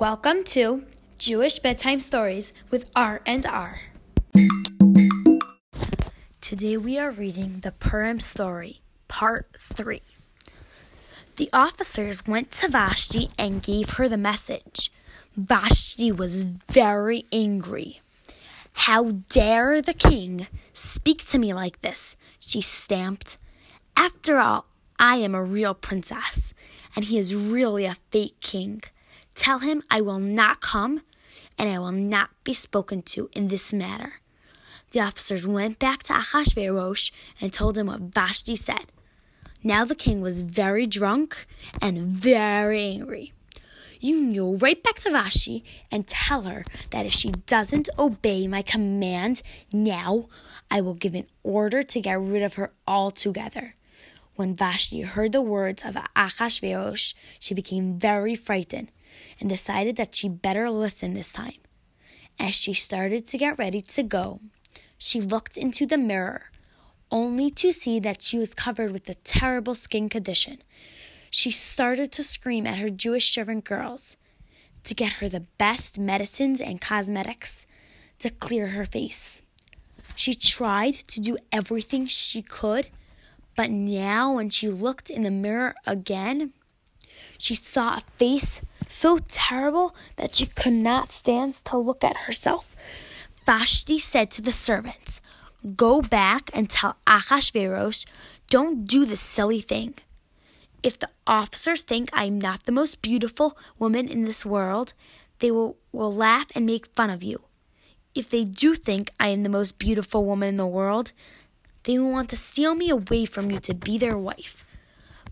Welcome to Jewish Bedtime Stories with R and R. Today we are reading the Purim story, part 3. The officers went to Vashti and gave her the message. Vashti was very angry. How dare the king speak to me like this? She stamped. After all, I am a real princess, and he is really a fake king. Tell him I will not come, and I will not be spoken to in this matter. The officers went back to Achashverosh and told him what Vashti said. Now the king was very drunk and very angry. You can go right back to Vashti and tell her that if she doesn't obey my command now, I will give an order to get rid of her altogether. When Vashti heard the words of Achashverosh, she became very frightened and decided that she better listen this time. As she started to get ready to go, she looked into the mirror, only to see that she was covered with a terrible skin condition. She started to scream at her Jewish servant girls to get her the best medicines and cosmetics to clear her face. She tried to do everything she could but now, when she looked in the mirror again, she saw a face so terrible that she could not stand to look at herself. Vashti said to the servants, Go back and tell Achashverosh, don't do this silly thing. If the officers think I am not the most beautiful woman in this world, they will, will laugh and make fun of you. If they do think I am the most beautiful woman in the world, they will want to steal me away from you to be their wife.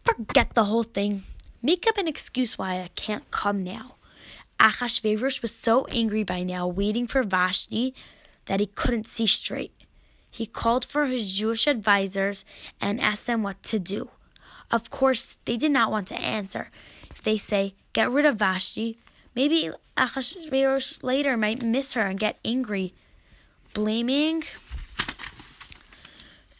Forget the whole thing. Make up an excuse why I can't come now. Achashverosh was so angry by now, waiting for Vashti, that he couldn't see straight. He called for his Jewish advisers and asked them what to do. Of course, they did not want to answer. If they say, get rid of Vashti, maybe Achashverosh later might miss her and get angry, blaming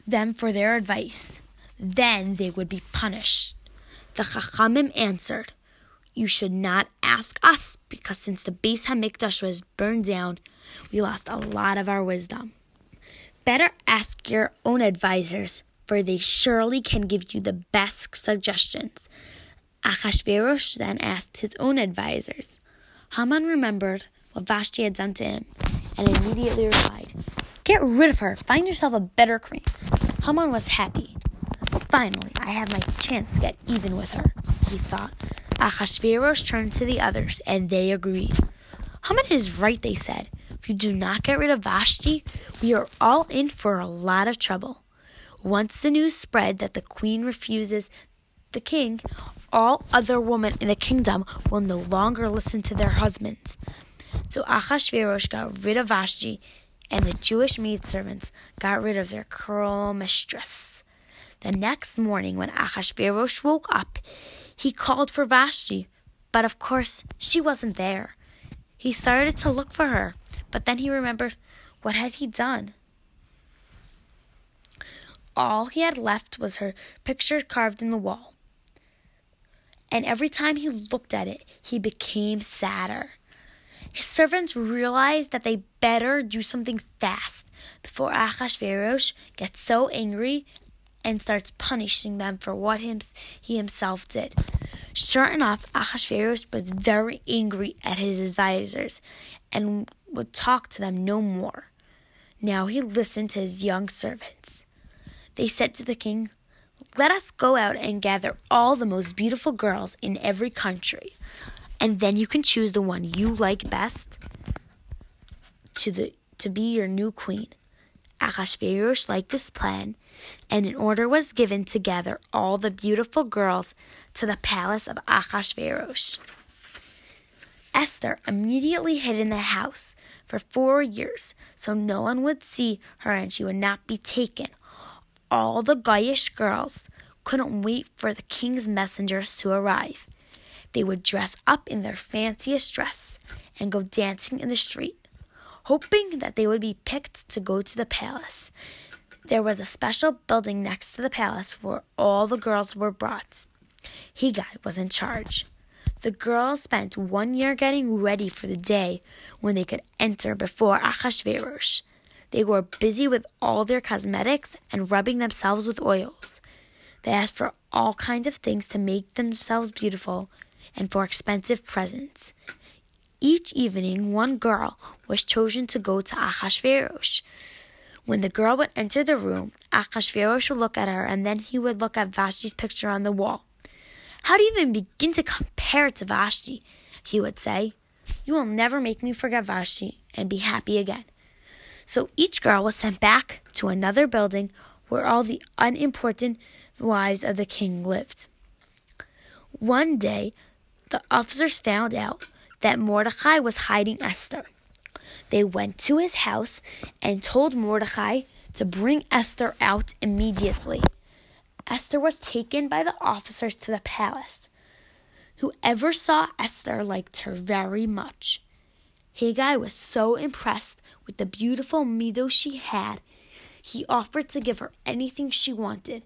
them for their advice. Then they would be punished. The Chachamim answered, You should not ask us, because since the Beis Hamikdash was burned down, we lost a lot of our wisdom. Better ask your own advisors, for they surely can give you the best suggestions. Achashverosh then asked his own advisors. Haman remembered what Vashti had done to him and immediately replied, Get rid of her. Find yourself a better queen. Haman was happy. Finally, I have my chance to get even with her, he thought. Achashverosh turned to the others, and they agreed. Haman is right, they said. If you do not get rid of Vashti, we are all in for a lot of trouble. Once the news spread that the queen refuses the king, all other women in the kingdom will no longer listen to their husbands. So Achashverosh got rid of Vashti and the Jewish maidservants got rid of their cruel mistress. The next morning, when Achashverosh woke up, he called for Vashti, but of course she wasn't there. He started to look for her, but then he remembered what had he done. All he had left was her picture carved in the wall. And every time he looked at it, he became sadder. His servants realized that they better do something fast before Achashverosh gets so angry and starts punishing them for what he himself did. Sure enough, Achashverosh was very angry at his advisors and would talk to them no more. Now he listened to his young servants. They said to the king, Let us go out and gather all the most beautiful girls in every country and then you can choose the one you like best to the to be your new queen. Achashverosh liked this plan, and an order was given to gather all the beautiful girls to the palace of Achashverosh. Esther immediately hid in the house for four years, so no one would see her and she would not be taken. All the Goyish girls couldn't wait for the king's messengers to arrive. They would dress up in their fanciest dress and go dancing in the street, hoping that they would be picked to go to the palace. There was a special building next to the palace where all the girls were brought. Hegai was in charge. The girls spent one year getting ready for the day when they could enter before Achashverosh. They were busy with all their cosmetics and rubbing themselves with oils. They asked for all kinds of things to make themselves beautiful and for expensive presents. Each evening, one girl was chosen to go to Achashverosh. When the girl would enter the room, Achashverosh would look at her and then he would look at Vashti's picture on the wall. How do you even begin to compare to Vashti? He would say. You will never make me forget Vashti and be happy again. So each girl was sent back to another building where all the unimportant wives of the king lived. One day, the officers found out that Mordecai was hiding Esther. They went to his house and told Mordecai to bring Esther out immediately. Esther was taken by the officers to the palace. Whoever saw Esther liked her very much. Hegai was so impressed with the beautiful midos she had, he offered to give her anything she wanted,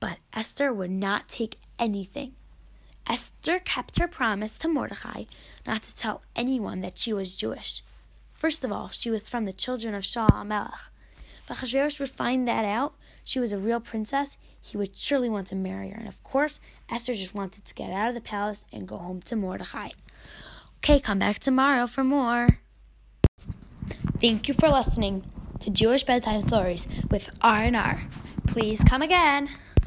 but Esther would not take anything. Esther kept her promise to Mordecai not to tell anyone that she was Jewish. First of all, she was from the children of Shaul HaMelech. If Achashverosh would find that out, she was a real princess, he would surely want to marry her. And of course, Esther just wanted to get out of the palace and go home to Mordecai. Okay, come back tomorrow for more. Thank you for listening to Jewish Bedtime Stories with R&R. Please come again.